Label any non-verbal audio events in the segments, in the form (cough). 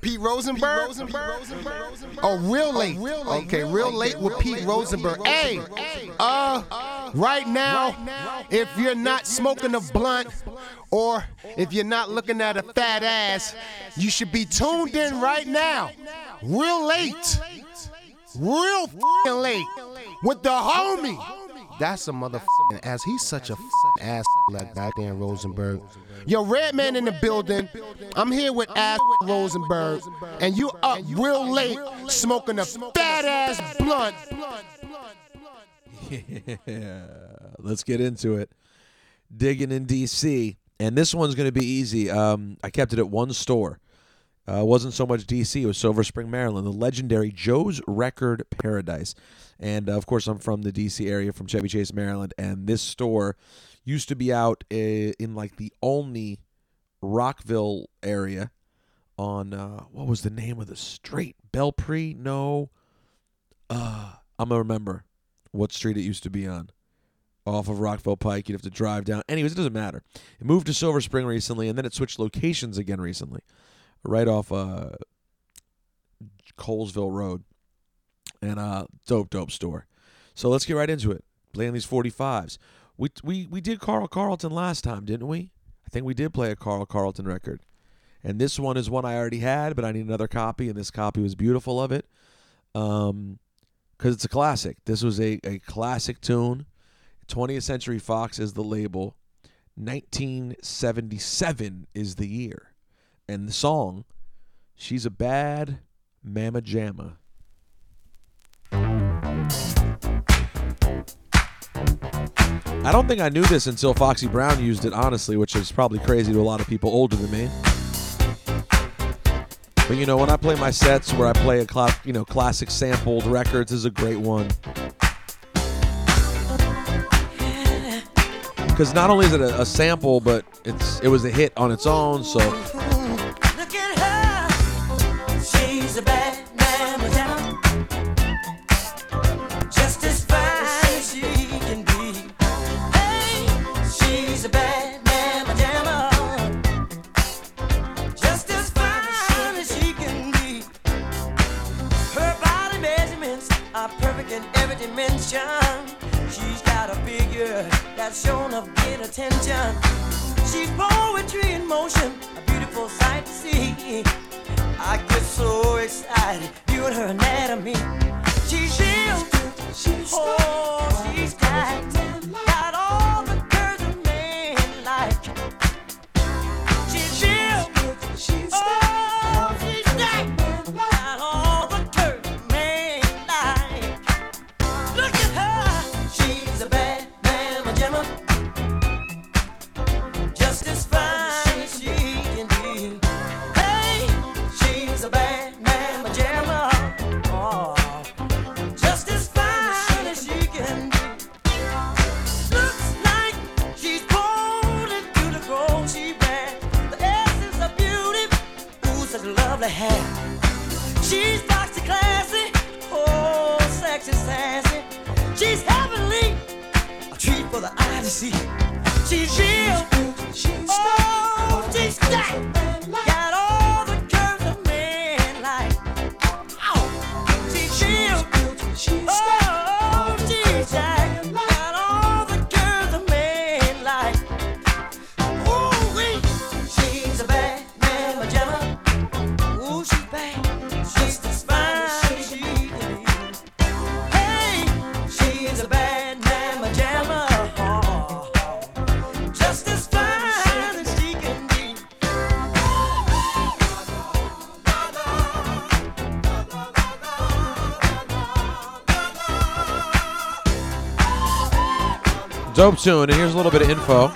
Pete Rosenberg? Oh, real late. Okay, real late with Pete Rosenberg. Hey, uh, right now, if you're not smoking a blunt or if you're not looking at a fat ass, you should be tuned in right now. Real late. Real f***ing late with the homie. That's a motherfucking ass. He's such a f***ing ass like goddamn Rosenberg. Yo, Redman in the building. I'm here with ass Rosenberg, and you up real late smoking a fat ass blunt. (laughs) Yeah, let's get into it. Digging in DC, and this one's going to be easy. Um, I kept it at one store. Uh, it wasn't so much DC; it was Silver Spring, Maryland, the legendary Joe's Record Paradise. And uh, of course, I'm from the DC area, from Chevy Chase, Maryland, and this store used to be out uh, in like the only Rockville area on uh, what was the name of the street? Belpre? No. Uh, I'm gonna remember what street it used to be on. Off of Rockville Pike, you'd have to drive down. Anyways, it doesn't matter. It moved to Silver Spring recently, and then it switched locations again recently, right off uh, Colesville Road, and uh, dope, dope store. So let's get right into it. Playing these 45s. We we we did Carl Carlton last time, didn't we? I think we did play a Carl Carlton record. And this one is one I already had, but I need another copy, and this copy was beautiful of it. Um, because it's a classic. This was a, a classic tune. 20th Century Fox is the label. 1977 is the year. And the song, She's a Bad Mama Jamma. I don't think I knew this until Foxy Brown used it, honestly, which is probably crazy to a lot of people older than me. But you know, when I play my sets where I play a cla- you know classic sampled records is a great one. Because not only is it a, a sample, but it's it was a hit on its own. So dope tune. And here's a little bit of info.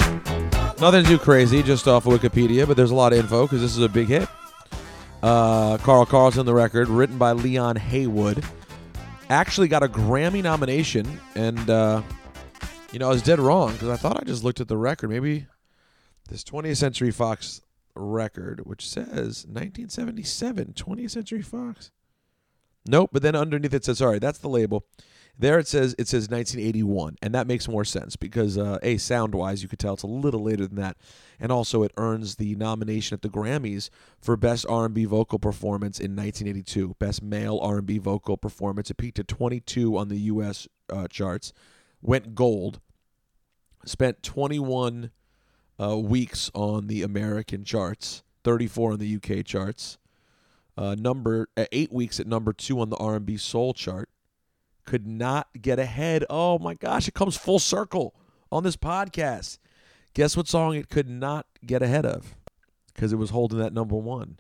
Nothing too crazy, just off of Wikipedia, but there's a lot of info because this is a big hit. Uh, Carl Carlton, the record, written by Leon Haywood, actually got a Grammy nomination, and uh, you know I was dead wrong because I thought I just looked at the record. Maybe this 20th Century Fox record, which says 1977, 20th Century Fox. Nope, but then underneath it says, sorry, that's the label. There it says it says 1981, and that makes more sense because uh, a sound wise, you could tell it's a little later than that, and also it earns the nomination at the Grammys for best R&B vocal performance in 1982, best male R&B vocal performance. It peaked at 22 on the U.S. Uh, charts, went gold, spent 21 uh, weeks on the American charts, 34 on the UK charts, uh, number uh, eight weeks at number two on the R&B Soul chart. Could not get ahead. Oh my gosh, it comes full circle on this podcast. Guess what song it could not get ahead of? Because it was holding that number one.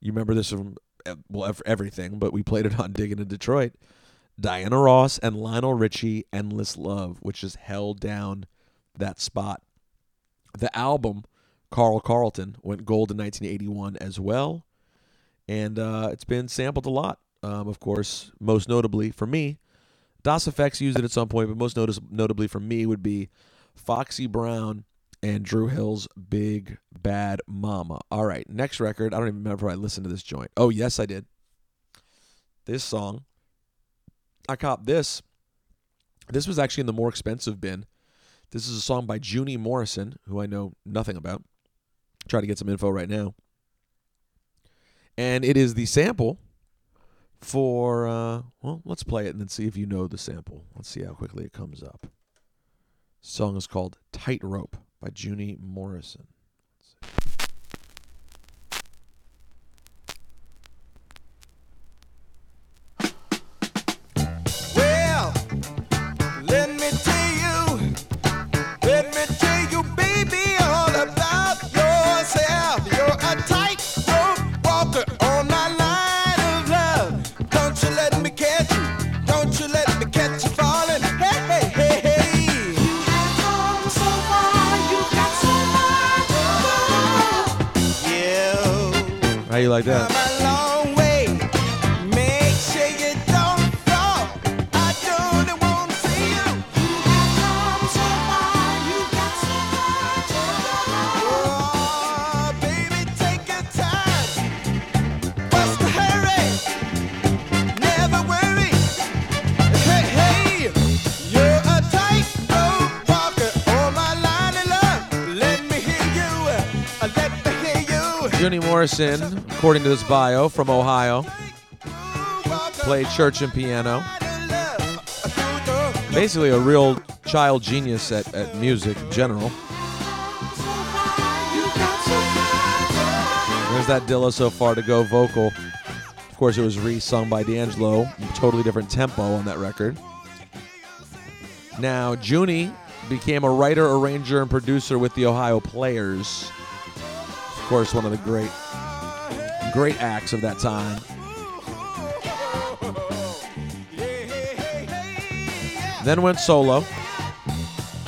You remember this from uh, well everything, but we played it on Digging in Detroit. Diana Ross and Lionel Richie, "Endless Love," which just held down that spot. The album Carl Carlton went gold in 1981 as well, and uh, it's been sampled a lot. Um, of course, most notably for me, Das EFX used it at some point, but most notice- notably for me would be Foxy Brown and Dru Hill's Big Bad Mama. All right, next record. I don't even remember if I listened to this joint. Oh, yes, I did. This song, I copped this. This was actually in the more expensive bin. This is a song by Junie Morrison, who I know nothing about. Try to get some info right now. And it is the sample for, uh, well, let's play it and then see if you know the sample. Let's see how quickly it comes up. song is called Tightrope by Junie Morrison. Like that? Junie Morrison, according to this bio, from Ohio, played church and piano. Basically, a real child genius at, at music in general. There's that Dilla so far to go vocal. Of course, it was re-sung by D'Angelo, totally different tempo on that record. Now, Junie became a writer, arranger, and producer with the Ohio Players. Of course, one of the great, great acts of that time. Then went solo.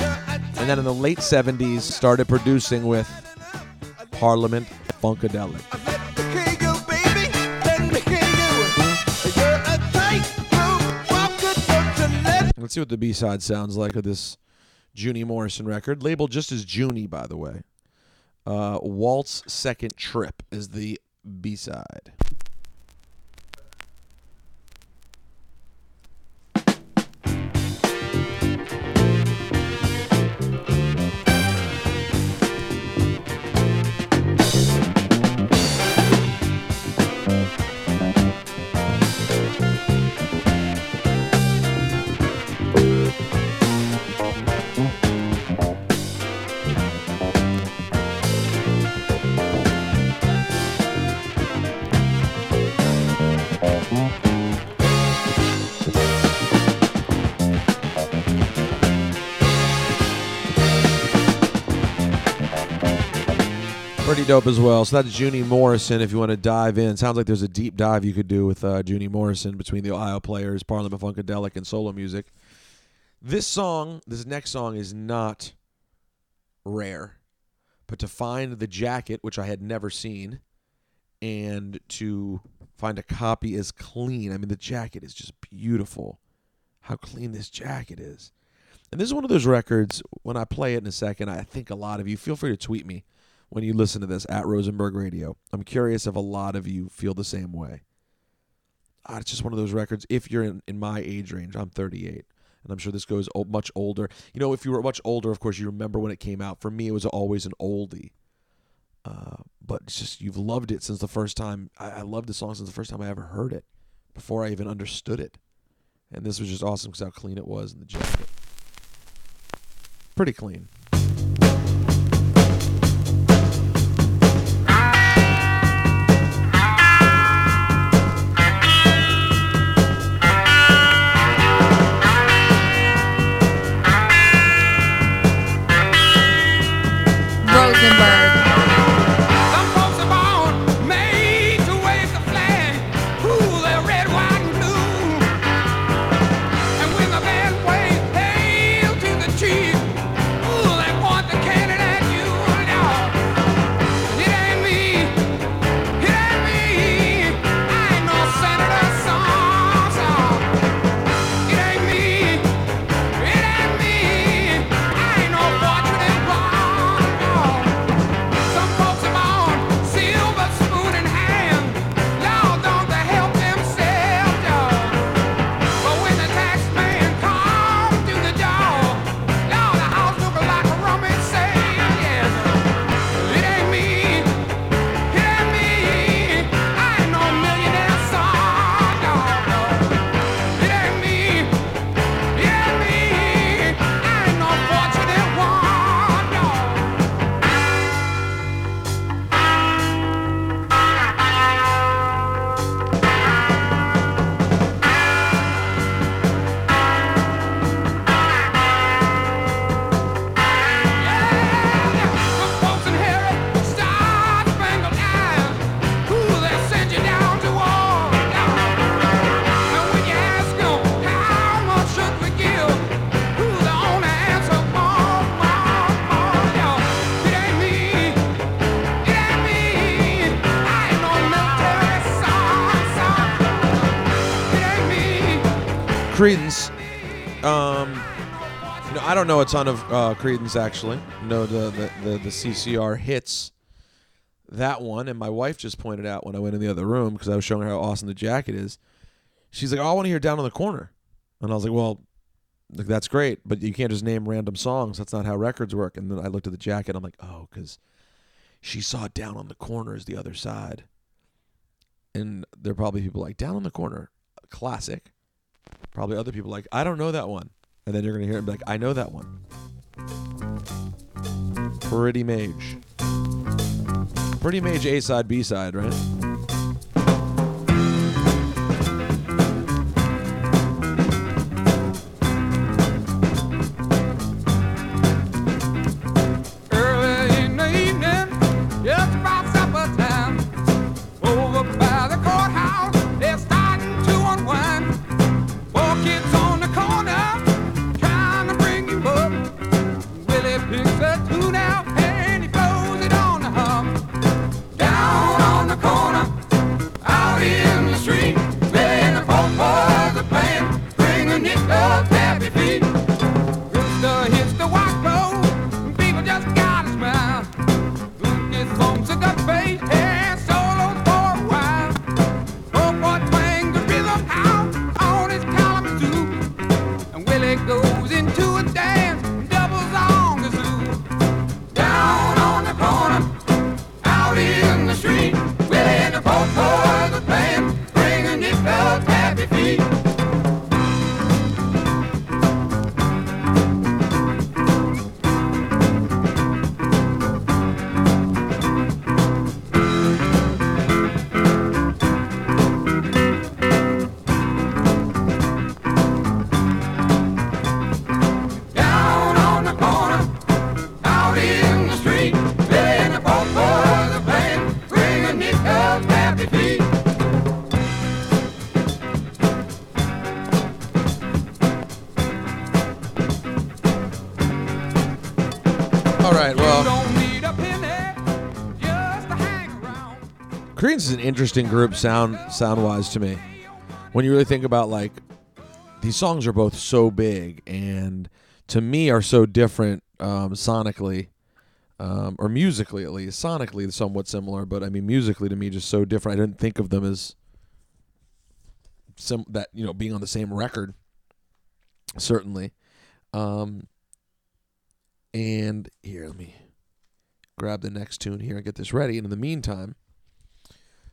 And then in the late 70s, started producing with Parliament Funkadelic. Let's see what the B side sounds like of this Junie Morrison record, labeled just as Junie, by the way. Uh, Walt's Second Trip is the B side. Pretty dope as well. So that's Junie Morrison. If you want to dive in, sounds like there's a deep dive you could do with uh, Junie Morrison between the Ohio Players, Parliament Funkadelic, and solo music. This song, this next song, is not rare, but to find the jacket, which I had never seen, and to find a copy is clean. I mean, the jacket is just beautiful. How clean this jacket is. And this is one of those records, when I play it in a second, I think a lot of you, feel free to tweet me when you listen to this at Rosenberg Radio. I'm curious if a lot of you feel the same way. ah, it's just one of those records. If you're in, in my age range, I'm 38, and I'm sure this goes much older. You know, if you were much older, of course, you remember when it came out. For me, it was always an oldie. Uh, but it's just you've loved it since the first time. I, I loved the song since the first time I ever heard it, before I even understood it. And this was just awesome because how clean it was in the jacket. Pretty clean. Don't know a ton of uh, Creedence actually. No, the, the the the CCR hits that one, and my wife just pointed out when I went in the other room because I was showing her how awesome the jacket is. She's like, "Oh, I want to hear Down on the Corner," and I was like, "Well, like, that's great, but you can't just name random songs. That's not how records work." And then I looked at the jacket. I'm like, "Oh, because she saw Down on the Corner as the other side." And there are probably people like Down on the Corner, classic. Probably other people like, I don't know that one. And then you're going to hear it and be like, I know that one. Pretty Mage. Pretty Mage A side, B side, right? Creedence is an interesting group sound sound wise to me. When you really think about like these songs are both so big and to me are so different um, sonically um, or musically at least. Sonically somewhat similar, but I mean musically to me just so different. I didn't think of them as some that you know being on the same record certainly. Um, and here, let me grab the next tune here and get this ready. And in the meantime,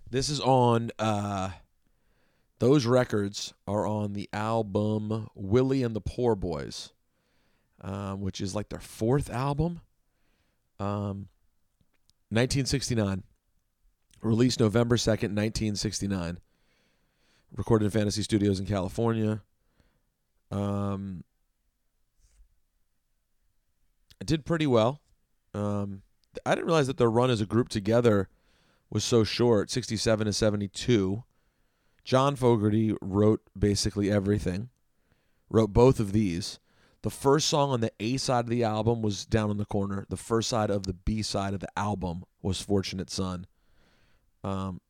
this is on. Uh, those records are on the album Willie and the Poor Boys, um, which is like their fourth album. Um, 1969, released November 2nd, 1969. Recorded in Fantasy Studios in California. Um, it did pretty well. Um, I didn't realize that their run as a group together was so short 67 to 72. John Fogerty wrote basically everything, wrote both of these. The first song on the A side of the album was Down in the Corner. The first side of the B side of the album was Fortunate Son. Um,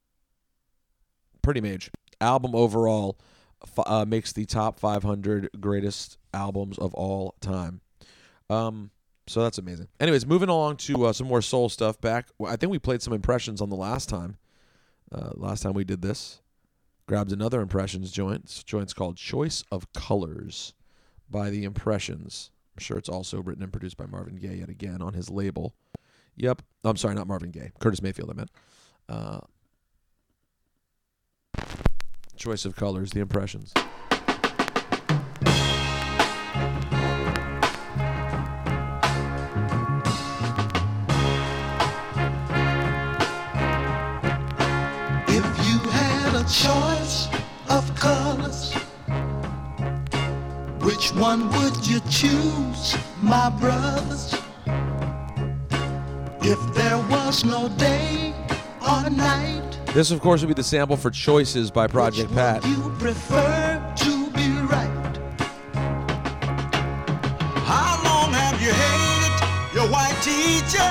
pretty major. Album overall uh, makes the top 500 greatest albums of all time. Um, so that's amazing. Anyways, moving along to uh, some more soul stuff. Back, I think we played some impressions on the last time. Uh, last time we did this, grabbed another impressions joint. This joint's called "Choice of Colors" by the Impressions. I'm sure it's also written and produced by Marvin Gaye yet again on his label. Yep. I'm sorry, not Marvin Gaye. Curtis Mayfield, I meant. Uh, Choice of Colors, the Impressions. This, of course, would be the sample for Choices by Project Pat. you prefer to be right? How long have you hated your white teacher?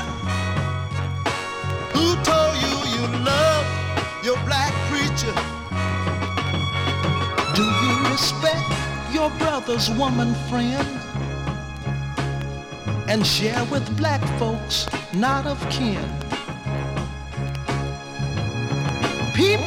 Who told you you love your black preacher? Do you respect your brother's woman friend? And share with black folks not of kin?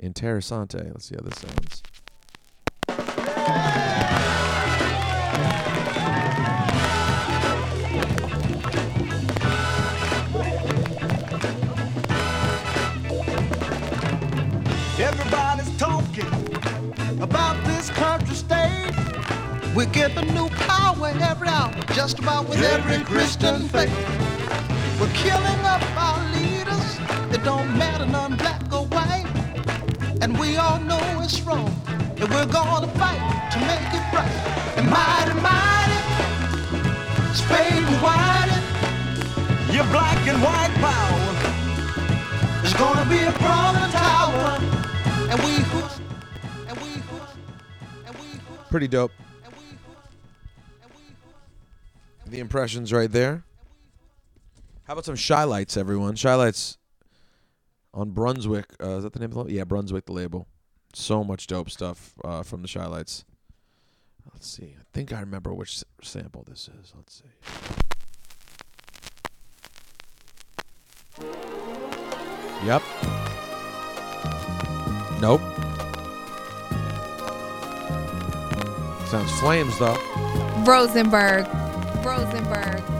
Interessante. Let's see how this sounds. Everybody's talking about this country state. We're getting new power every hour, just about with every Christian faith. We're killing up our leaders. It don't matter none black or white. And we all know it's wrong. And we're gonna fight to make it right. And mighty, mighty, spade and whitey, your black and white power. there's gonna be a problem tower. And we who, and we who, and we who, Pretty dope. and we who, and we who. The impressions right there. How about some Chi-Lites, everyone? Chi-Lites on Brunswick. Uh, is that the name of the label? Yeah, Brunswick, the label. So much dope stuff uh, from the Chi-Lites. Let's see. I think I remember which sample this is. Let's see. Yep. Nope. Sounds flames though. Rosenberg. Rosenberg.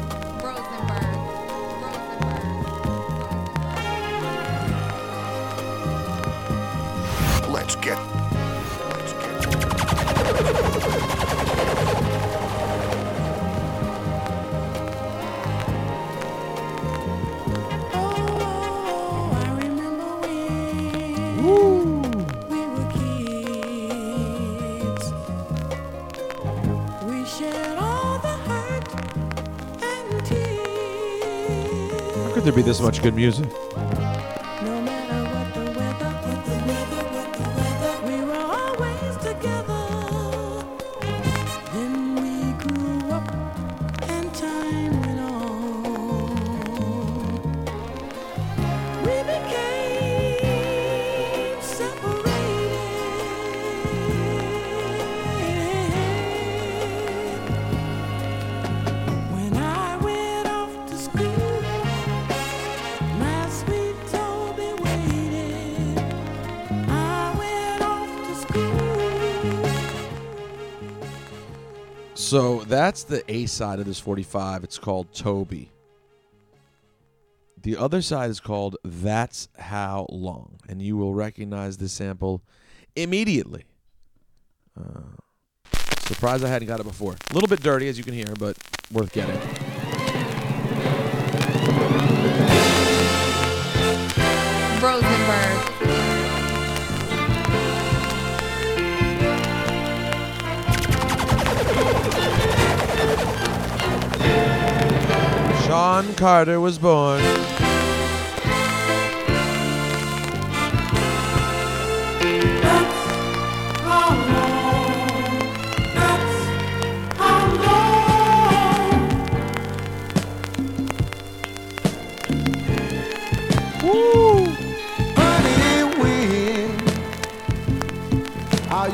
Let's get. Let's get. How could there be this much good music? That's the A side of this 45. It's called Toby. The other side is called That's How Long. And you will recognize this sample immediately. Uh, surprised I hadn't got it before. A little bit dirty, as you can hear, but worth getting.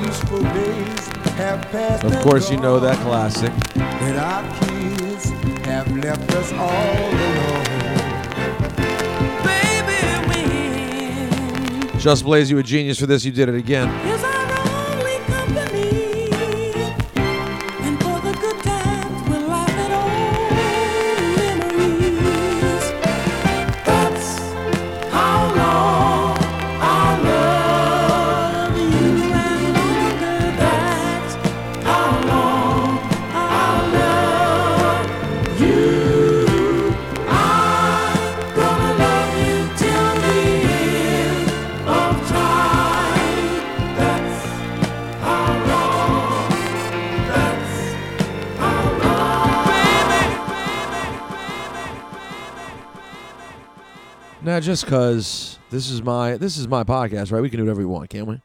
Useful days have passed Of course, you know that classic. And our kids have left us all alone. Baby, when Just Blaze, you a genius for this. You did it again. Just because this is my this is my podcast, right? We can do whatever we want, can't we?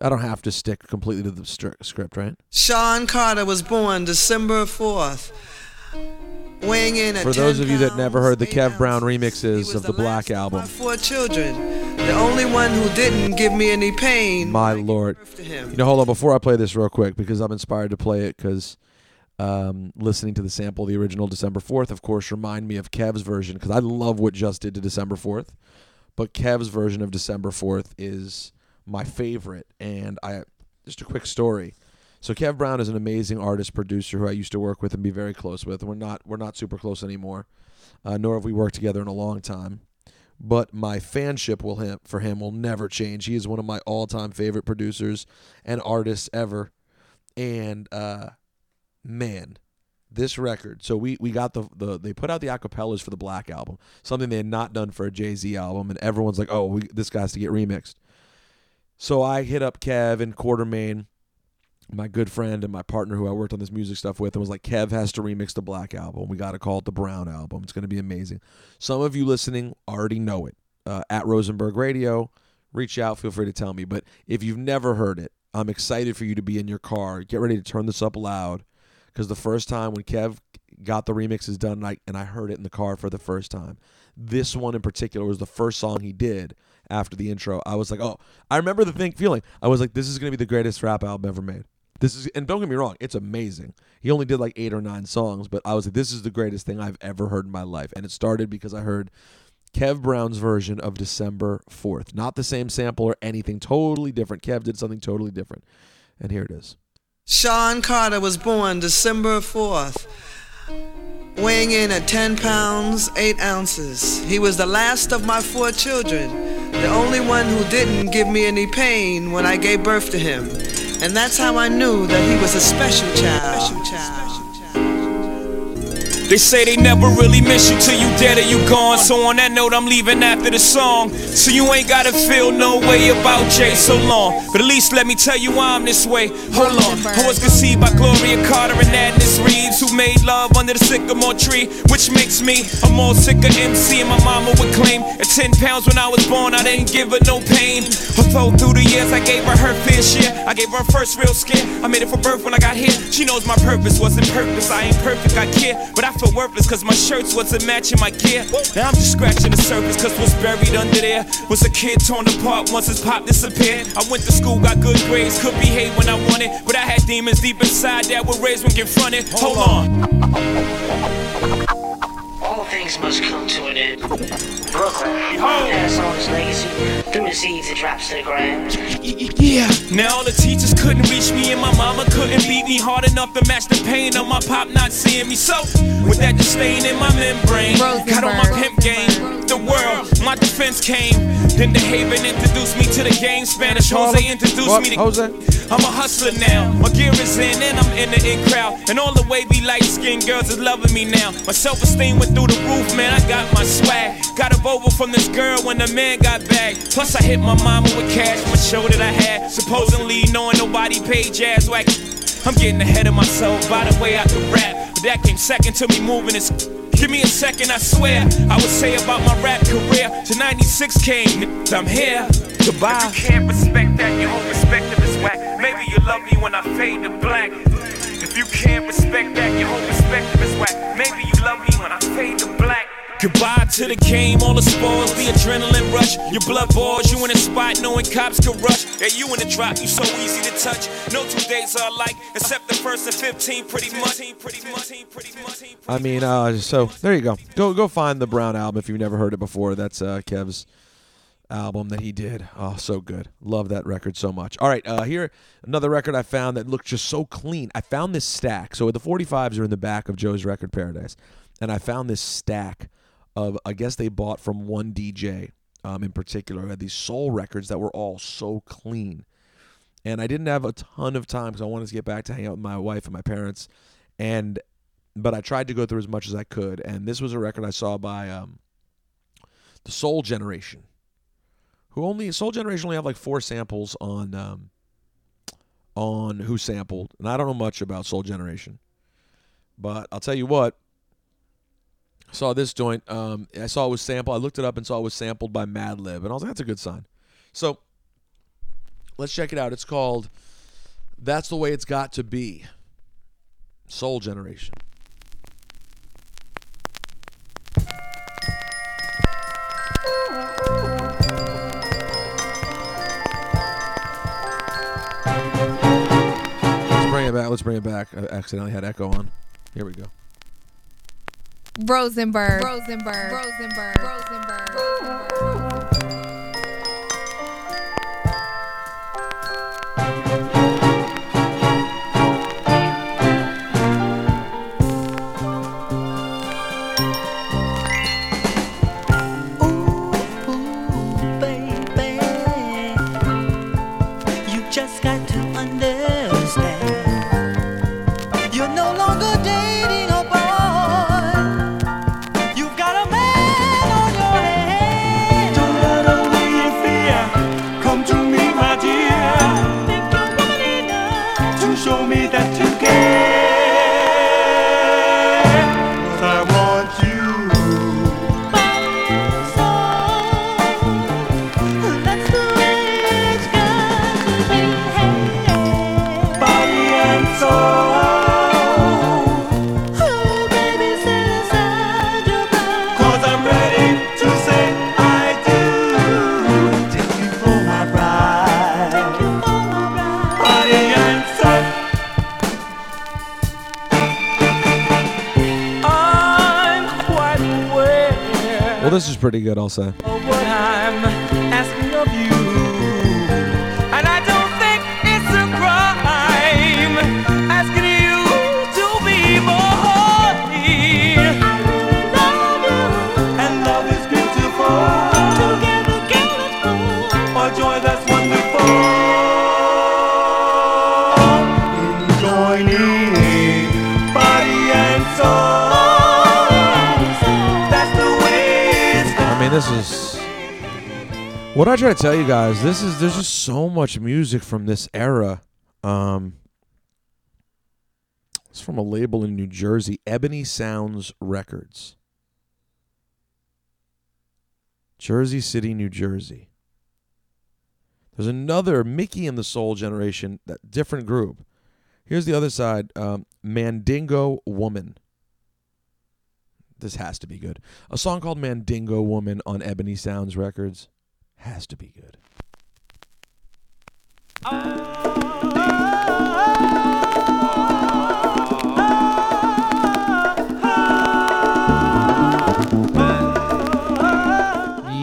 I don't have to stick completely to the stri- script, right? Sean Carter was born December 4th. Weighing in at For those of you that never heard the Kev Brown remixes of the Black last of Album. My four children. The only one who didn't give me any pain. My when I gave lord. You know, hold on. Before I play this real quick, because I'm inspired to play it, because um, listening to the sample, the original December 4th, of course, remind me of Kev's version, because I love what Just did to December 4th. But Kev's version of December 4th is my favorite. And I just a quick story. So Kev Brown is an amazing artist producer who I used to work with and be very close with. We're not we're not super close anymore, uh, nor have we worked together in a long time. But my fanship will him for him will never change. He is one of my all time favorite producers and artists ever. And uh, man, this record. So we we got the the they put out the acapellas for the Black album, something they had not done for a Jay Z album, and everyone's like, oh, we, this guy's to get remixed. So I hit up Kev and Quartermain, my good friend and my partner who I worked on this music stuff with, and was like, Kev has to remix the Black album. We got to call it the Brown album. It's going to be amazing. Some of you listening already know it. Uh, at Rosenberg Radio, reach out. Feel free to tell me. But if you've never heard it, I'm excited for you to be in your car. Get ready to turn this up loud because the first time when Kev got the remixes done and I, and I heard it in the car for the first time, this one in particular was the first song he did after the intro. I was like, oh, I remember the thing feeling. I was like, this is going to be the greatest rap album ever made. This is, and don't get me wrong, it's amazing. He only did like eight or nine songs, but I was like, this is the greatest thing I've ever heard in my life. And it started because I heard Kev Brown's version of December 4th. Not the same sample or anything, totally different. Kev did something totally different. And here it is. Sean Carter was born December 4th, weighing in at 10 pounds, 8 ounces. He was the last of my four children, the only one who didn't give me any pain when I gave birth to him. And that's how I knew that he was a special child. Special child. They say they never really miss you till you dead or you gone. So on that note, I'm leaving after the song. So you ain't gotta feel no way about Jay so long. But at least let me tell you why I'm this way. Hold on. I was conceived by Gloria Carter and Reeves, who made love under the sycamore tree, which makes me a more sicker MC. And my mama would claim at 10 pounds when I was born, I didn't give her no pain. Although through the years I gave her her fair share, I gave her first real scare. I made it for birth when I got here. She knows my purpose wasn't purpose. I ain't perfect, I care, but I feel worthless cause my shirts wasn't matching my gear. Now I'm just scratching the surface cause what's buried under there was a kid torn apart once his pop disappeared. I went to school, got good grades, could behave when I wanted, but I had demons deep inside that were raised when confronted. Hold on. All things things must come to an end. Brooklyn, pass on his legacy through the seeds it drops to the ground. Yeah. Now all the teachers couldn't reach me and my mama couldn't beat me hard enough to match the pain of my pop not seeing me. So with that disdain in my membrane, got on my pimp game. The world, my defense came. Then the Haven introduced me to the game. Spanish Jose introduced What? me to Jose? I'm a hustler now. My gear is in and I'm in the in crowd. And all the wavy light skinned girls is loving me now. My self esteem went through the roof, man. I got my swag. Got a Volvo from this girl when the man got back. Plus, I hit my mama with cash a show that I had. Supposedly knowing nobody paid jazz whack. I'm getting ahead of myself by the way I can rap. But that came second to me moving this. Give me a second, I swear. I would say about my rap career. To 96 came, I'm here. Goodbye. If you can't respect that, your whole perspective is whack. Maybe you love me when I fade to black. If you can't respect that, your whole perspective is whack. Maybe you love me when I fade to black. Goodbye to the game, all the spoils, the adrenaline rush. Your blood boils, you in a spot knowing cops can rush. Yeah, you in the drop, you so easy to touch. No two days are alike, except the first and 15, pretty much. Pretty much. I mean, uh, so there you go. Go go find the Brown album if you've never heard it before. That's uh, Kev's album that he did. Oh, so good. Love that record so much. All right, uh, here another record I found that looked just so clean. I found this stack. So the 45s are in the back of Joe's Record Paradise, and I found this stack of I guess they bought from one DJ um, in particular. Had these soul records that were all so clean and I didn't have a ton of time because I wanted to get back to hang out with my wife and my parents, and but I tried to go through as much as I could. And this was a record I saw by um, the Soul Generation, who only Soul Generation only have like four samples on um, on who sampled, and I don't know much about Soul Generation, but I'll tell you what. I saw this joint. Um, I saw it was sampled. I looked it up and saw it was sampled by Madlib, and I was like, "That's a good sign." So let's check it out. It's called That's the Way It's Got to Be. Soul Generation. It back. Let's bring it back. I accidentally had echo on. Here we go. Rosenberg. Rosenberg. Rosenberg. Rosenberg. baby. Is pretty good, I'll what I try to tell you guys. This is there's just so much music from this era. Um, it's from a label in New Jersey, Ebony Sounds Records, Jersey City, New Jersey. There's another Mickey and the Soul Generation, that different group. Here's the other side, um, Mandingo Woman. This has to be good. A song called Mandingo Woman on Ebony Sounds Records has to be good.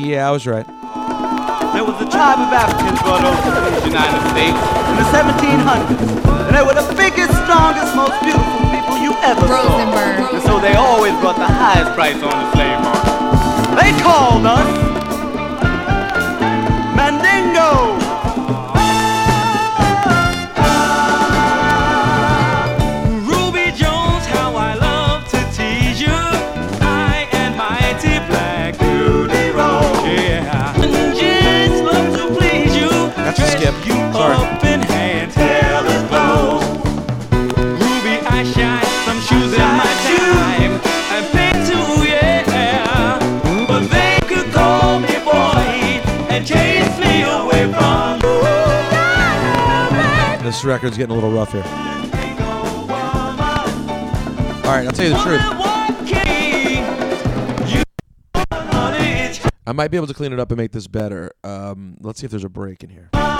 yeah, I was right. There was a tribe of Africans brought over to the United States in the 1700s. And they were the biggest, strongest, most beautiful people you ever Rosenberg. saw. And so they always brought the highest price on the slave market. They called us Mandingo. This record's getting a little rough here. All right, I'll tell you the truth. I might be able to clean it up and make this better. Um, let's see if there's a break in here. Can't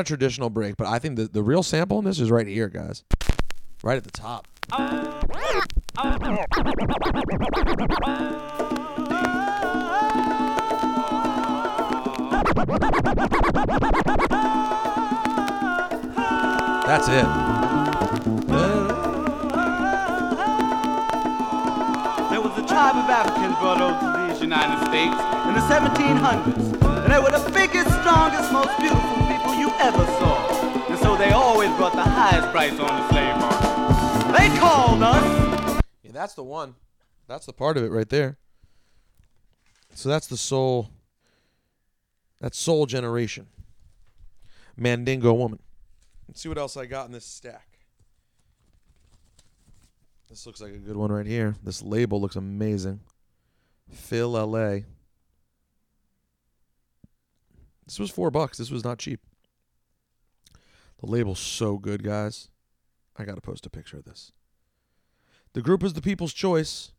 A traditional break, but I think the, the real sample in this is right here, guys. Right at the top. That's it. There was a tribe of Africans brought over to these United States in the 1700s. And they were the biggest, strongest, most beautiful ever saw. And so they always brought the highest price on the slave market. They called us Yeah, that's the one. That's the part of it right there. So that's the soul. That's soul generation. Mandingo woman. Let's see what else I got in this stack. This looks like a good one right here. This label looks amazing. Phil LA. This was four bucks. This was not cheap. The label's so good, guys. I gotta post a picture of this. The group is the people's choice.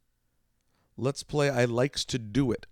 Let's play I Likes to Do It.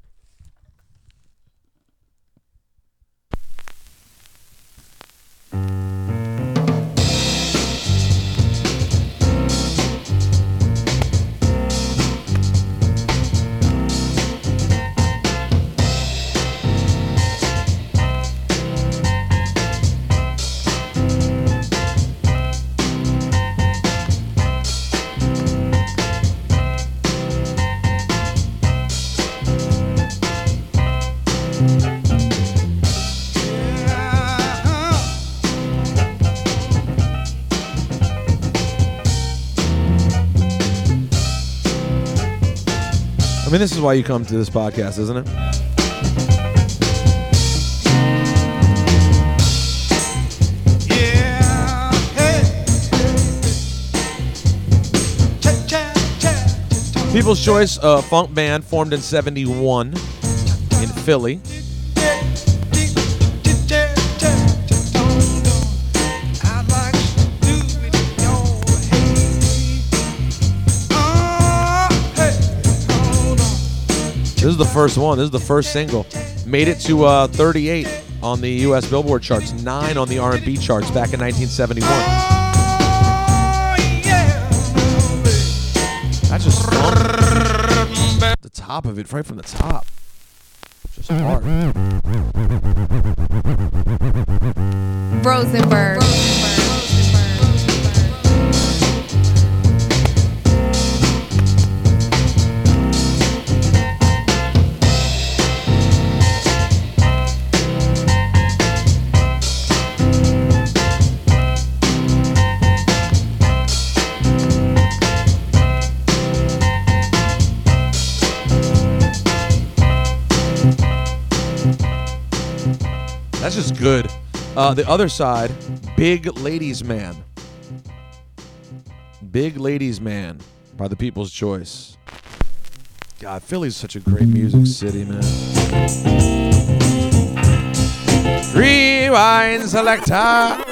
I mean, this is why you come to this podcast, isn't it? People's Choice, a funk band formed in 71 in Philly. This is the first one. This is the first single. Made it to uh, 38 on the U.S. Billboard charts, nine on the R&B charts back in 1971. That's just fun. The top of it, right from the top. Just hard. Rosenberg. That's just good. Uh, the other side, Big Ladies Man. Big Ladies Man by the People's Choice. God, Philly's such a great music city, man. Rewind selector.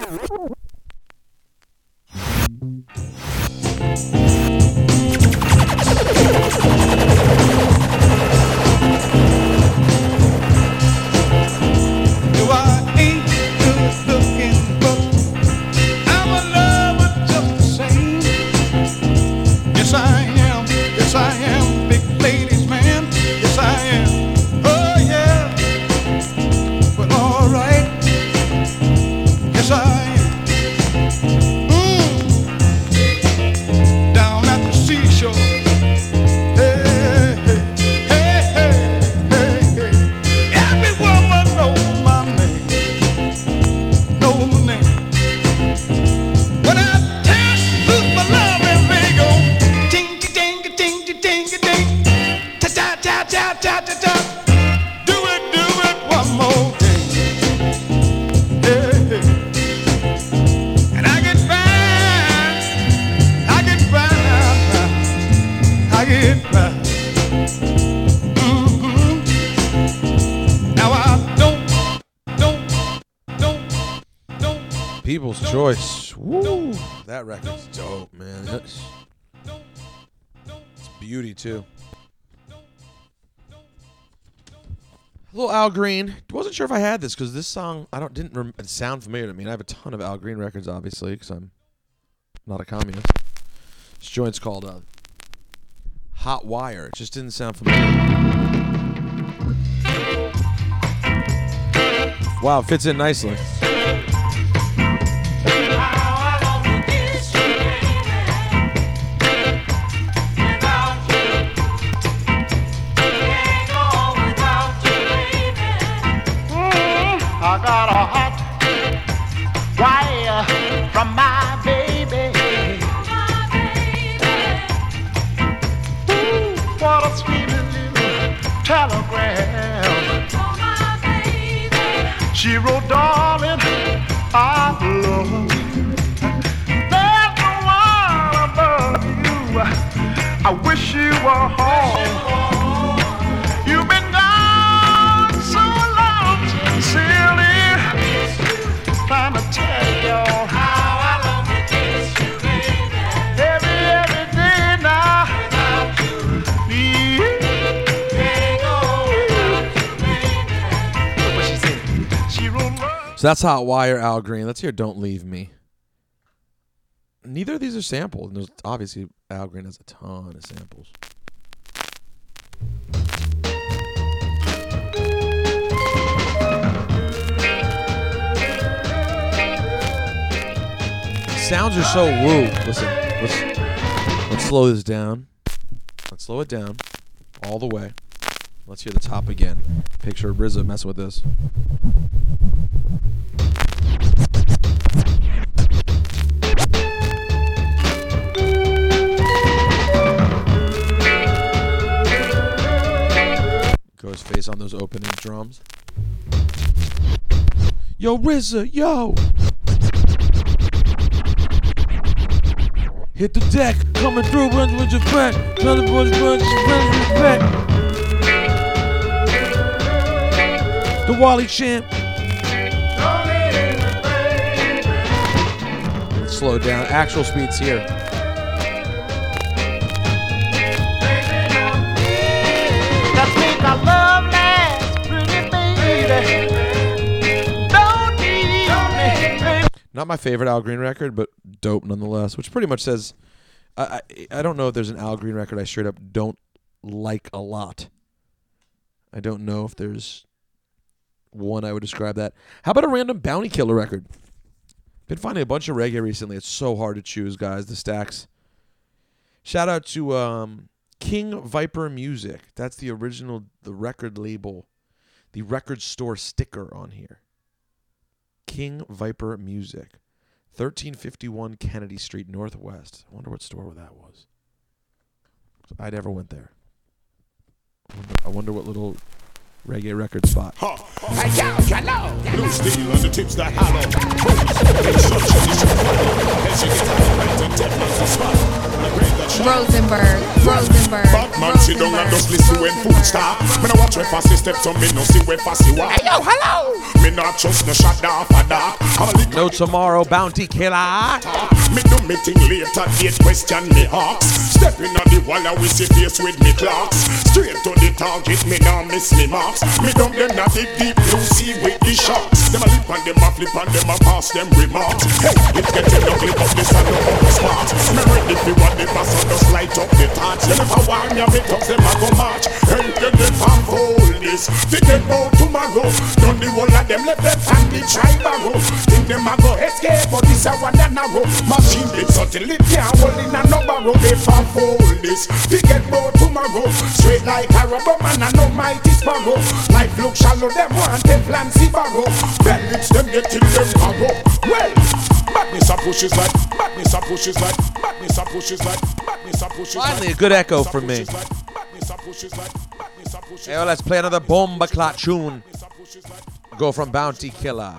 Choice. Woo! That record's dope, man. That's it's beauty too. little Al Green. Wasn't sure if I had this because this song I don't didn't rem- sound familiar to me. And I have a ton of Al Green records, obviously, because I'm not a communist. This joint's called uh, Hot Wire. It just didn't sound familiar. Wow, it fits in nicely. She wrote, darling, I love you. There's no one above you. I wish you were home. So that's Hot Wire, Al Green. Let's hear Don't Leave Me. Neither of these are sampled. There's obviously Al Green has a ton of samples. Sounds are so woo. Listen, let's let's slow this down. Let's slow it down all the way. Let's hear the top again. Picture RZA messing with this. Goes face on those opening drums. Yo, RZA, yo! Hit the deck, coming through, runs with your friend. Another boy's runs, with respect. Wally champ. Slow down. Actual speeds here. Let's make our love last, pretty baby. Don't leave me, baby. Not my favorite Al Green record, but dope nonetheless. Which pretty much says, I I, I don't know if there's an Al Green record I straight up don't like a lot. I don't know if there's one I would describe that. How about a random Bounty Killer record? Been finding a bunch of reggae recently. It's so hard to choose, guys. The stacks. Shout out to um, King Viper Music. That's the original, the record label, the record store sticker on here. King Viper Music, 1351 Kennedy Street Northwest. I wonder what store that was. I never went there. I wonder, I wonder what little reggae record spot. Blue steel on the tips that hollow. Instruction is required. As you get out and tap on the spot. The great that shine. Rosenberg, Rosenberg, Batman sit and just listen when food stop. Me no watch where fussy steps on me no see where fussy walk. Hello, hello. Me not trust no shot off a dark. No tomorrow, Bounty Killer. Me do me thing later, date question me hawks. Stepping on the wall and we see face with me clocks. Straight to the target, me now miss me marks. Me dump them not dig deep blue sea with the sharks. Them a lip and them a flip and them a pass them remarks. Hey, it's getting ugly, but this a no smart. Me ready for what the and just light up the torch. Them if I want me, me talk them a go march. And get them from hold this. They get out tomorrow. Done the whole of them, let them tribe a go. Think them a go escape, but this a one that narrow. Machine it subtle it can't hold in a number row. They from hold this. They get out tomorrow. Straight like a rubber man and no mighty sparrow. Life look shallow, them want them fancy barrow. Bell lips them get till them narrow. Well, badness a pushes like, badness a pushes like, badness a pushes like, badness a pushes like. Finally, a good echo from me. Badness a pushes like, badness a pushes Hey, let's play another bomba clot tune. Go from Bounty Killer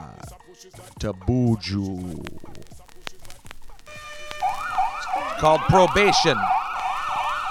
to Buju. Called Probation.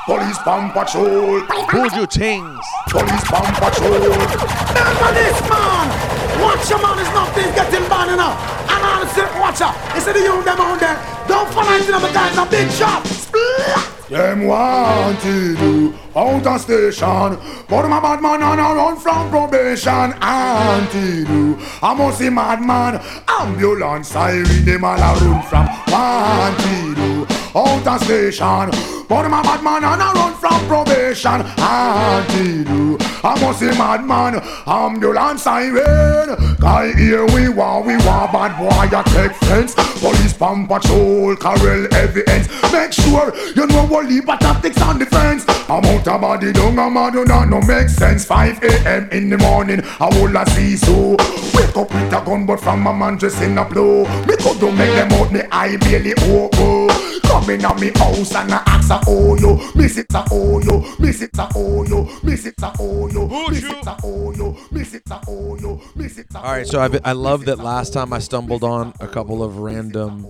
Police bomb patrol. Buju Tings. Police bomb patrol. Remember this man! Watch your man is nothing getting bad enough. And man, sit, watch out. Instead of you them on there, don't fall into them because a big shot. Splat. Them wanted you out of station. But I'm a bad man and I run from probation. Until you, I must see madman. Ambulance siren, them all a run from. Wanted you out of station. But I'm a bad man and I run from probation. Until you, I must see madman. Ambulance siren. Guy here we want, we want bad boy. You take fence. Police pump patrol, carrel evidence Make sure you know what leave tactics on defense. I'm out of body down, I'm out of that no make sense. 5 a.m. in the morning, I will a see so Wake up with a gun but from a man just in a blow. Me could do make them out, me eye barely open Come in on me house and I ask a oh yo Miss it a oh yo, miss it a oh yo Miss it a oh yo, miss it a oh yo Miss it a oh yo, miss it a All right, so I I love that last time I stumbled on a couple of random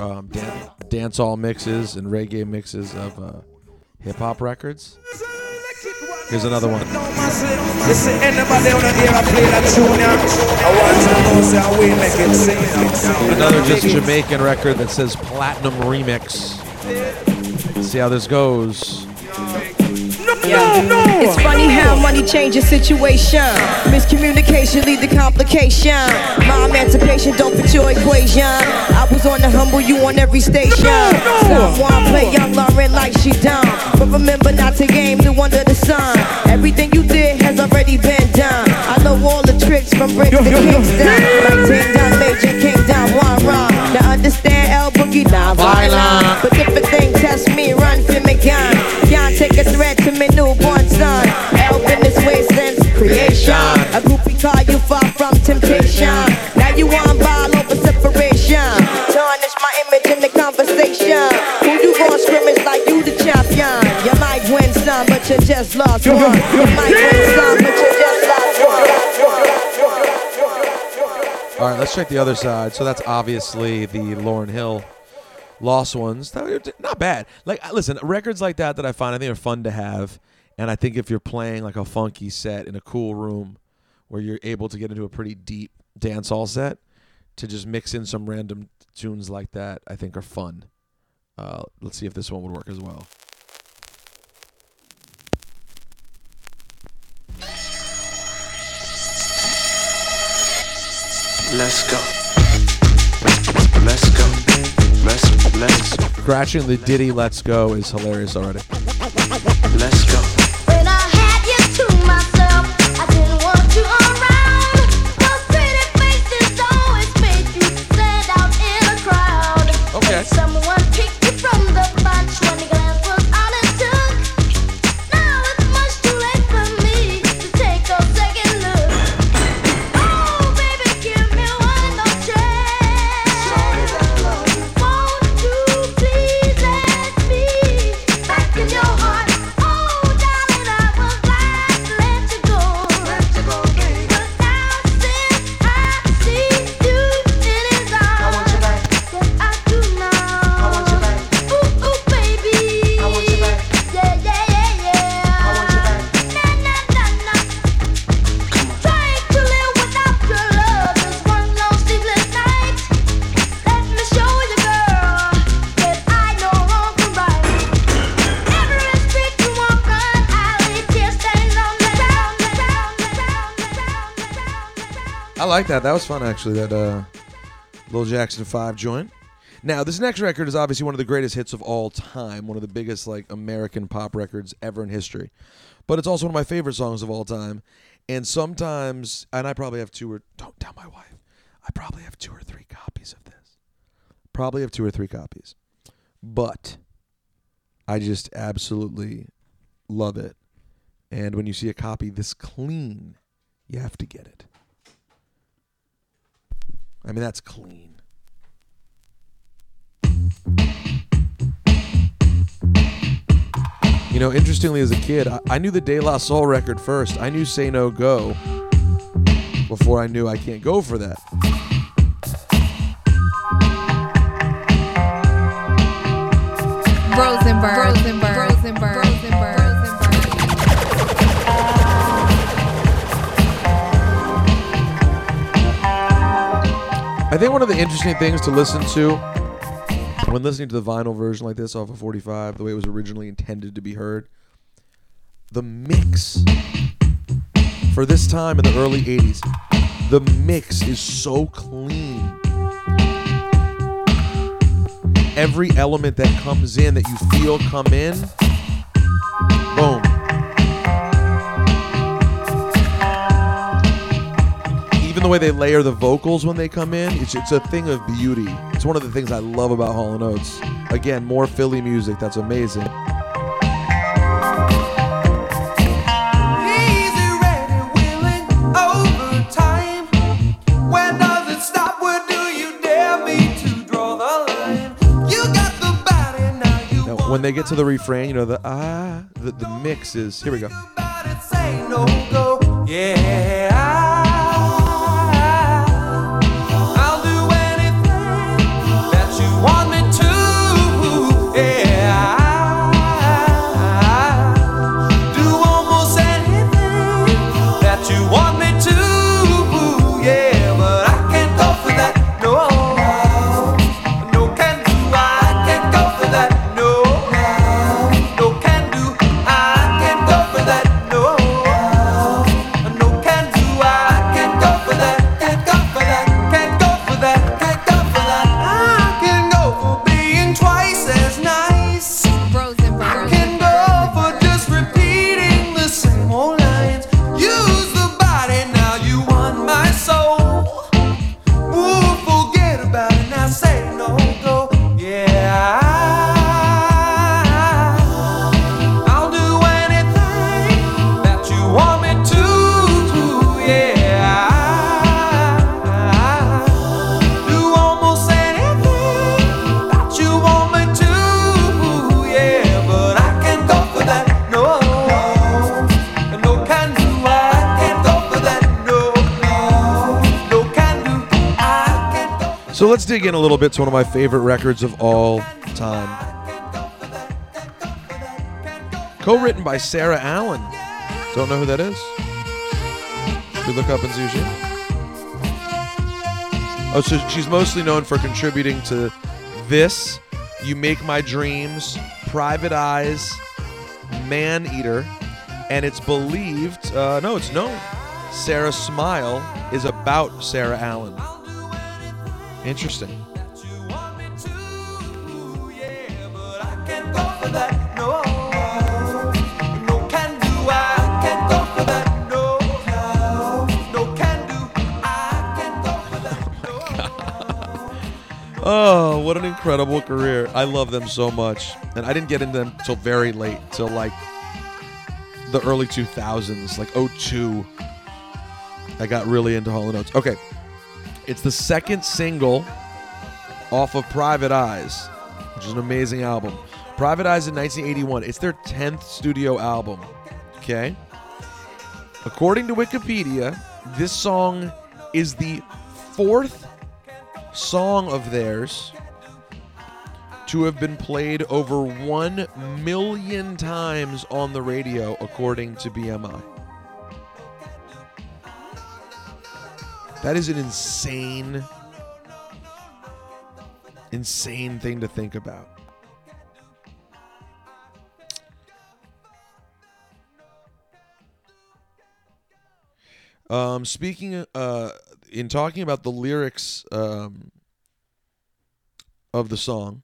um, dan- dancehall mixes and reggae mixes of uh, hip hop records. Here's another one. Listen, anybody on the air I play that tune yeah? I want to know say I will make it sing it. Another just Jamaican record that says platinum remix. See how this goes. Yeah. It's funny how money changes situation. Miscommunication lead to complication. My emancipation don't fit your equation. I was on the humble, you on every station. Someone play young Lauren like she dumb. But remember not to game the under the sun. Everything you did has already been done. I know all the tricks from bricks to Kingston. Like Ting Down Major, King Down One Run. Now understand L Boogie, not violent. But if a thing test me, run for me gun. Can't take a threat to me newborn son. L been this way since creation. A groupie call you far from temptation. Now you want ball over separation. Tarnish my image in the conversation. Who you gon' scrimmage like you the champion? You might win some, but you just lost one. You might win some, but you just lost one. All right, let's check the other side. So that's obviously the Lauryn Hill Lost Ones. Not bad. Like, listen, records like that that I find I think are fun to have, and I think if you're playing like a funky set in a cool room, where you're able to get into a pretty deep dance dancehall set, to just mix in some random tunes like that, I think are fun. Uh, let's see if this one would work as well. Let's go. Let's go. Let's let's Scratching the Diddy "Let's Go" is hilarious already. let's go. When I had you to myself, I didn't want you around. Those like that. That was fun actually. That uh, Lil Jackson Five joint. Now this next record is obviously one of the greatest hits of all time. One of the biggest like American pop records ever in history. But it's also one of my favorite songs of all time. And sometimes, and I probably have two or don't tell my wife. I probably have two or three copies of this. Probably have two or three copies. But I just absolutely love it. And when you see a copy this clean, you have to get it. I mean, that's clean. You know, interestingly, as a kid, I, I knew the De La Soul record first. I knew Say No Go before I knew I Can't Go for that. Rosenberg. Rosenberg. Rosenberg. Rosenberg. One of the interesting things to listen to when listening to the vinyl version like this off of 45, the way it was originally intended to be heard? The mix for this time in the early 80s, the mix is so clean. Every element that comes in that you feel come in, Even the way they layer the vocals when they come in, it's, it's a thing of beauty. It's one of the things I love about Hall & Oates. Again, more Philly music, that's amazing. Easy, ready, willing, overtime. When does it stop? Where do you dare me to draw the line? You got the body now. You Now, when they get to the refrain, you know, the ah, the, the mix is, here we go. say no go. Yeah. In a little bit to one of my favorite records of all time. Co-written by Sara Allen. Don't know who that is? We look up and see? Oh, so she's mostly known for contributing to this, You Make My Dreams, Private Eyes, Man Eater, and it's believed, uh, no, it's known, Sara Smile is about Sara Allen. Interesting. (laughs) Oh, what an incredible career. I love them so much. And I didn't get into them till very late, till like the early 2000s, like 02. I got really into Hall & Oates. Okay. It's the second single off of Private Eyes, which is an amazing album. Private Eyes in 1981. It's their 10th studio album. Okay? According to Wikipedia, this song is the fourth song of theirs to have been played over 1 million times on the radio, according to BMI. That is an insane, insane thing to think about. Um, speaking, uh, in talking about the lyrics um, of the song,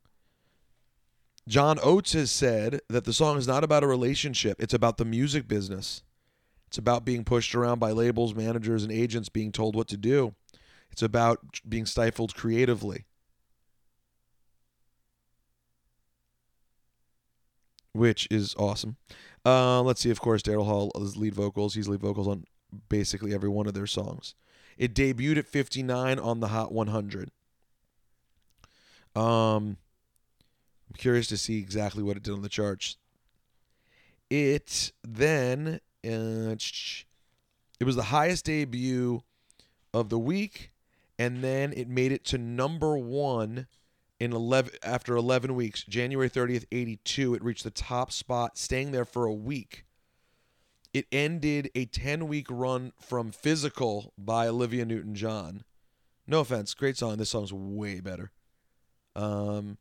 John Oates has said that the song is not about a relationship, it's about the music business. It's about being pushed around by labels, managers, and agents being told what to do. It's about being stifled creatively. Which is awesome. Uh, let's see, of course, Daryl Hall is lead vocals. He's lead vocals on basically every one of their songs. It debuted at 59 on the Hot 100. Um, I'm curious to see exactly what it did on the charts. It then uh, it was the highest debut of the week, and then it made it to number one in 11 after 11 weeks. January 30th, 82. It reached the top spot, staying there for a week. It ended a 10 week run from Physical by Olivia Newton John, No offense, great song. This song's way better. Um,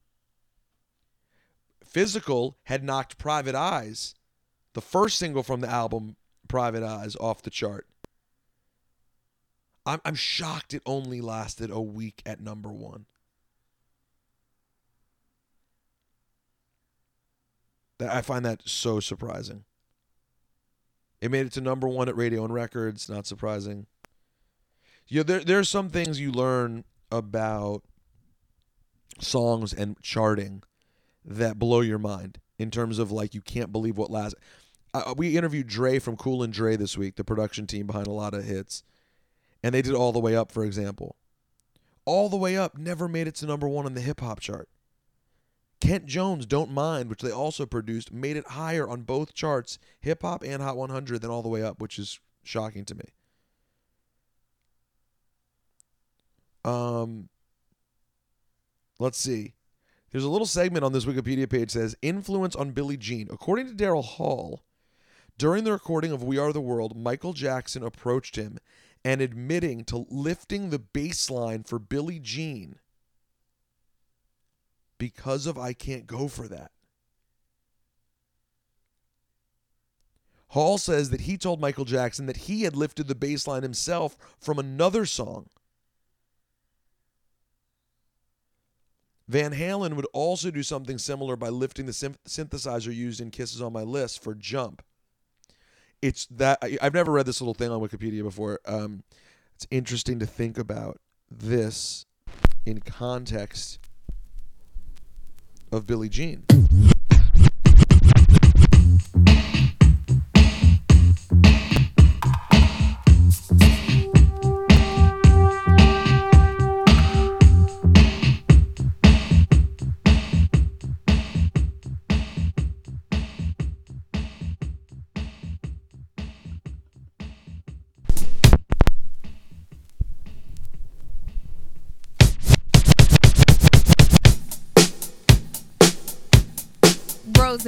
Physical had knocked Private Eyes, the first single from the album Private Eyes, off the chart. I'm I'm shocked it only lasted a week at number one. That I find that so surprising. It made it to number one at Radio and Records. Not surprising. You know, there are some things you learn about songs and charting that blow your mind in terms of like you can't believe what last. Uh, we interviewed Dre from Cool and Dre this week, the production team behind a lot of hits, and they did all the way up, for example. All the way up never made it to number one on the hip hop chart. Kent Jones, Don't Mind, which they also produced, made it higher on both charts, hip hop and Hot 100, than All the Way Up, which is shocking to me. Um, let's see. There's a little segment on this Wikipedia page says influence on Billie Jean. According to Daryl Hall, during the recording of We Are the World, Michael Jackson approached him and admitting to lifting the bass line for Billie Jean because of I Can't Go for That. Hall says that he told Michael Jackson that he had lifted the bass line himself from another song. Van Halen would also do something similar by lifting the synth- synthesizer used in Kisses on My List for Jump. It's that I- I've never read this little thing on Wikipedia before. Um, it's interesting to think about this in context of Billie Jean.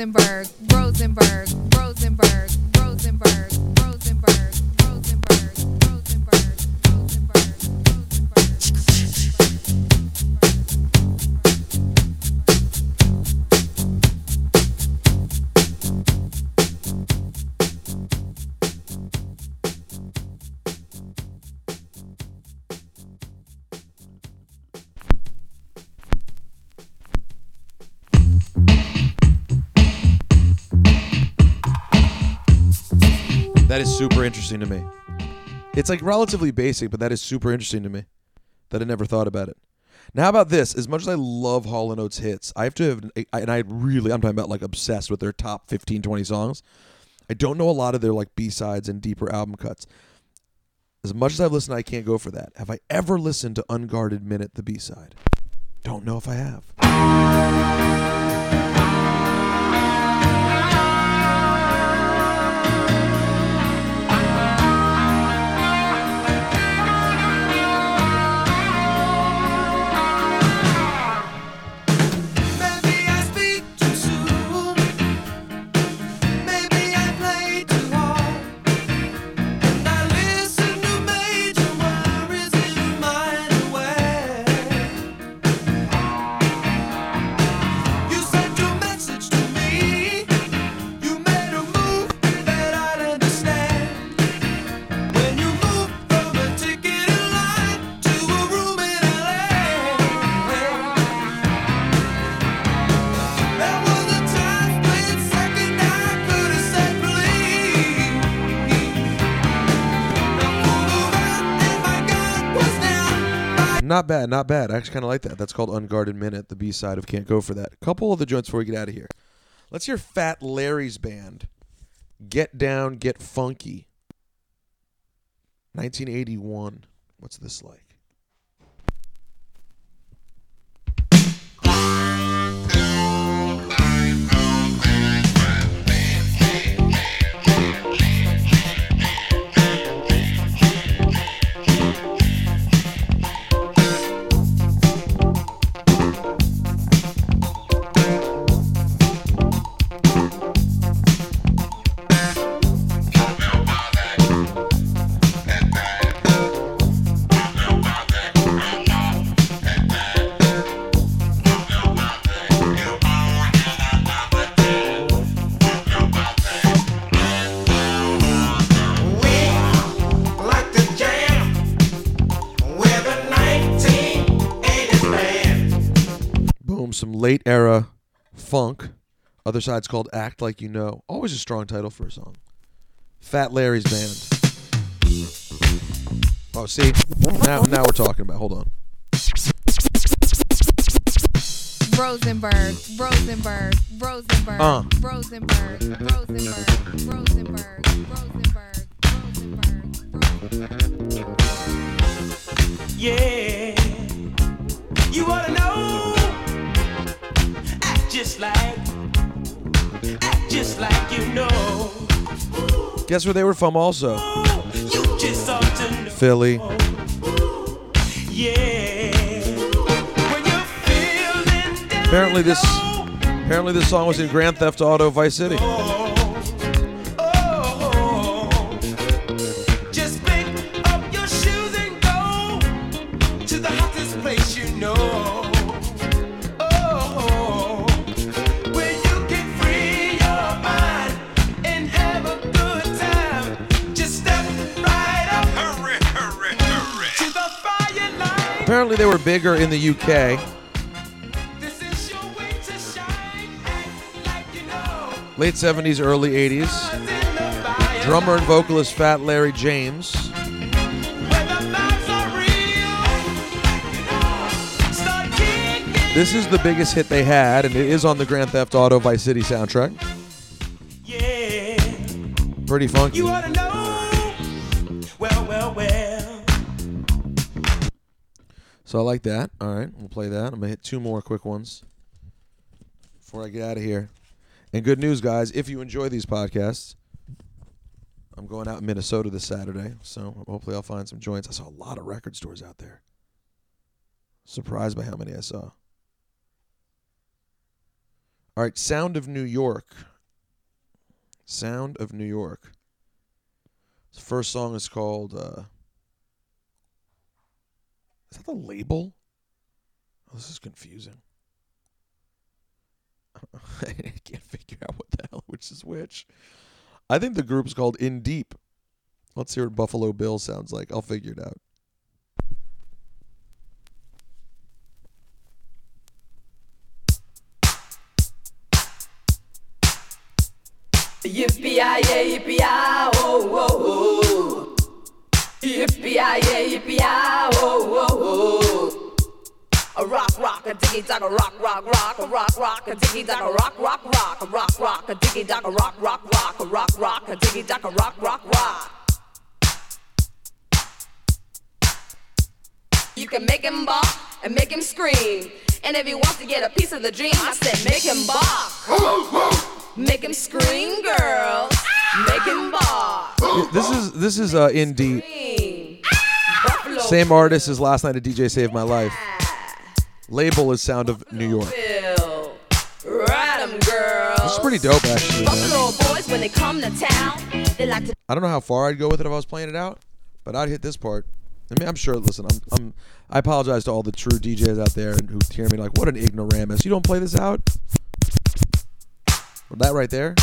Rosenberg, Rosenberg, Rosenberg, That is super interesting to me. It's like relatively basic, but that is super interesting to me. That I never thought about it. Now, how about this? As much as I love Hall & Oates hits, I have to have, and I really, I'm talking about like obsessed with their top 15, 20 songs. I don't know a lot of their like B-sides and deeper album cuts. As much as I've listened, I can't go for that. Have I ever listened to Unguarded Minute, the B-side? Don't know if I have. Not bad, not bad. I actually kind of like that. That's called Unguarded Minute, the B side of Can't Go for That. A couple of the joints before we get out of here. Let's hear Fat Larry's band. Get Down, Get Funky. 1981. What's this like? Some late era funk. Other side's called Act Like You Know. Always a strong title for a song. Fat Larry's band. Oh, see? Now now we're talking about. Hold on. Rosenberg, Rosenberg, Rosenberg, Uh. Rosenberg, Rosenberg, Rosenberg, Rosenberg. Yeah, know. Guess where they were from also? You just ought to know. Philly. Yeah, when you're down Apparently this apparently this song was in Grand Theft Auto Vice City. They were bigger in the UK. Late 70s, early 80s. Drummer and vocalist Fat Larry James. This is the biggest hit they had, and it is on the Grand Theft Auto Vice City soundtrack. Pretty funky. So I like that. All right, we'll play that. I'm gonna hit two more quick ones before I get out of here. And good news, guys! If you enjoy these podcasts, I'm going out in Minnesota this Saturday, so hopefully I'll find some joints. I saw a lot of record stores out there. Surprised by how many I saw. All right, Sound of New York. Sound of New York. The first song is called. Uh, is that the label? Oh, this is confusing. (laughs) I can't figure out what the hell which is which. I think the group's called Indeep. Let's hear what Buffalo Bill sounds like. I'll figure it out. Yippee-yi-yay, yippee-yi, oh, oh, oh. Oh, oh, oh. A rock, rock, a diggy dog, a rock, rock, rock, a rock, rock, a diggy dog, a rock, rock, rock, a rock, rock, a diggy dog, a rock, rock, rock, a rock, rock, a diggy dog, a rock, rock, rock. You can make him bop and make him scream. And if he wants to get a piece of the dream, I said make him bark. Make him scream, girls. Him. This is this is uh, Indeep. Same artist as last night at DJ Saved My Life. Label is Sound of New York. Bill. Ride 'em, girls. This is pretty dope, actually, man. Buffalo boys, when they come to town, they like to I don't know how far I'd go with it if I was playing it out, but I'd hit this part. I mean, I'm sure. Listen, I'm, I'm I apologize to all the true DJs out there who hear me like, "What an ignoramus! You don't play this out." Well, that right there.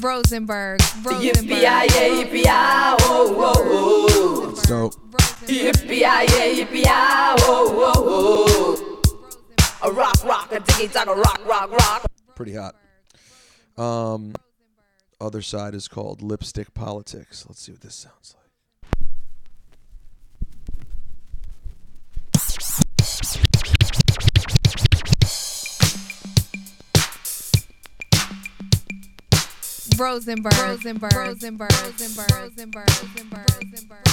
Rosenberg, Rosenberg. Yippee-yi-yay, yippee-yi, oh, oh, oh. It's dope. Yippee-yi-yay, yippee-yi, oh, oh, oh. A rock, rock, a diggy dog, a rock, rock, rock. Pretty hot. Um, other side is called Lipstick Politics. Let's see what this sounds like. Rosenberg, Rosenberg, Rosenberg, Rosenberg, Rosenberg, Rosenberg, Rosenberg.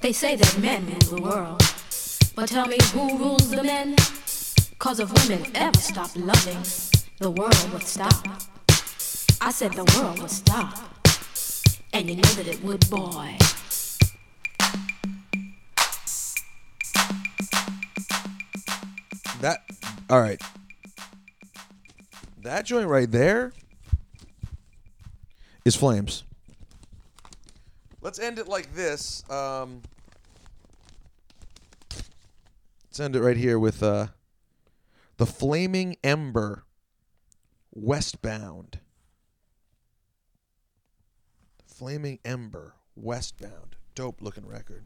They say that men rule the world. But tell me who rules the men? Cause if women ever stop loving, the world would stop. I said the world would stop. And you know that it would, boy. That all right. That joint right there is flames. Let's end it like this. Um, let's end it right here with uh, the Flaming Ember, Westbound. Flaming Ember, Westbound. Dope looking record.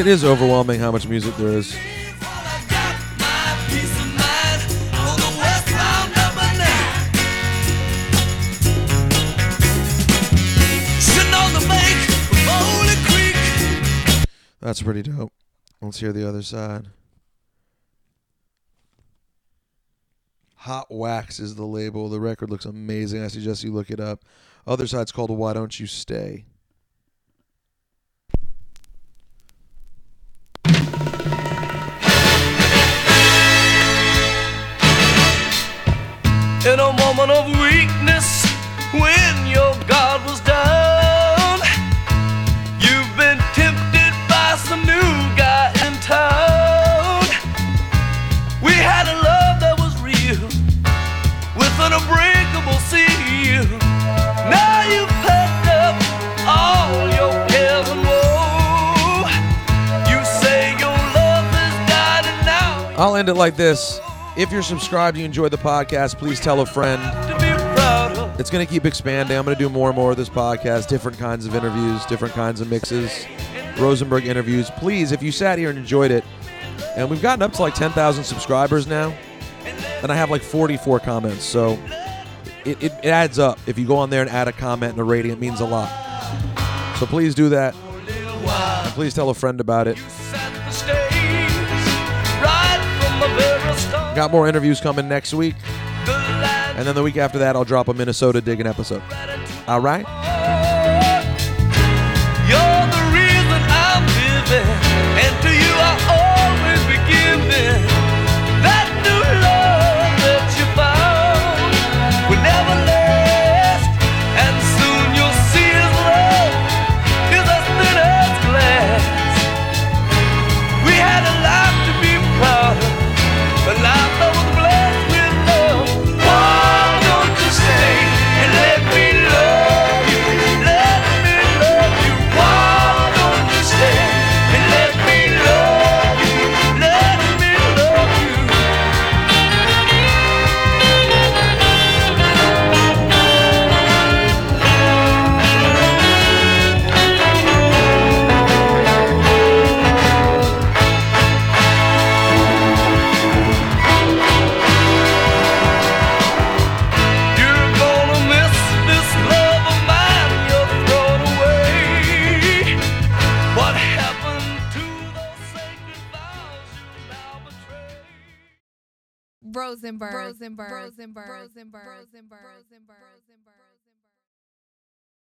It is overwhelming how much music there is. That's pretty dope. Let's hear the other side. Hot Wax is the label. The record looks amazing. I suggest you look it up. Other side's called Why Don't You Stay? In a moment of weakness, when your was down, you've been tempted by some new guy in town. We had a love that was real, with an unbreakable seal. Now you've packed up all your. You say your love is died now I'll end it like this. If you're subscribed, you enjoy the podcast, please tell a friend. It's going to keep expanding. I'm going to do more and more of this podcast, different kinds of interviews, different kinds of mixes, Rosenberg interviews. Please, if you sat here and enjoyed it, and we've gotten up to like 10,000 subscribers now, and I have like 44 comments. So it, it, it adds up. If you go on there and add a comment and a rating, it means a lot. So please do that. Please tell a friend about it. Got more interviews coming next week. And then the week after that, I'll drop a Minnesota digging episode. All right? Rosenberg. Rosenberg. Rosenberg. Rosenberg. Rosenberg. Rosenberg.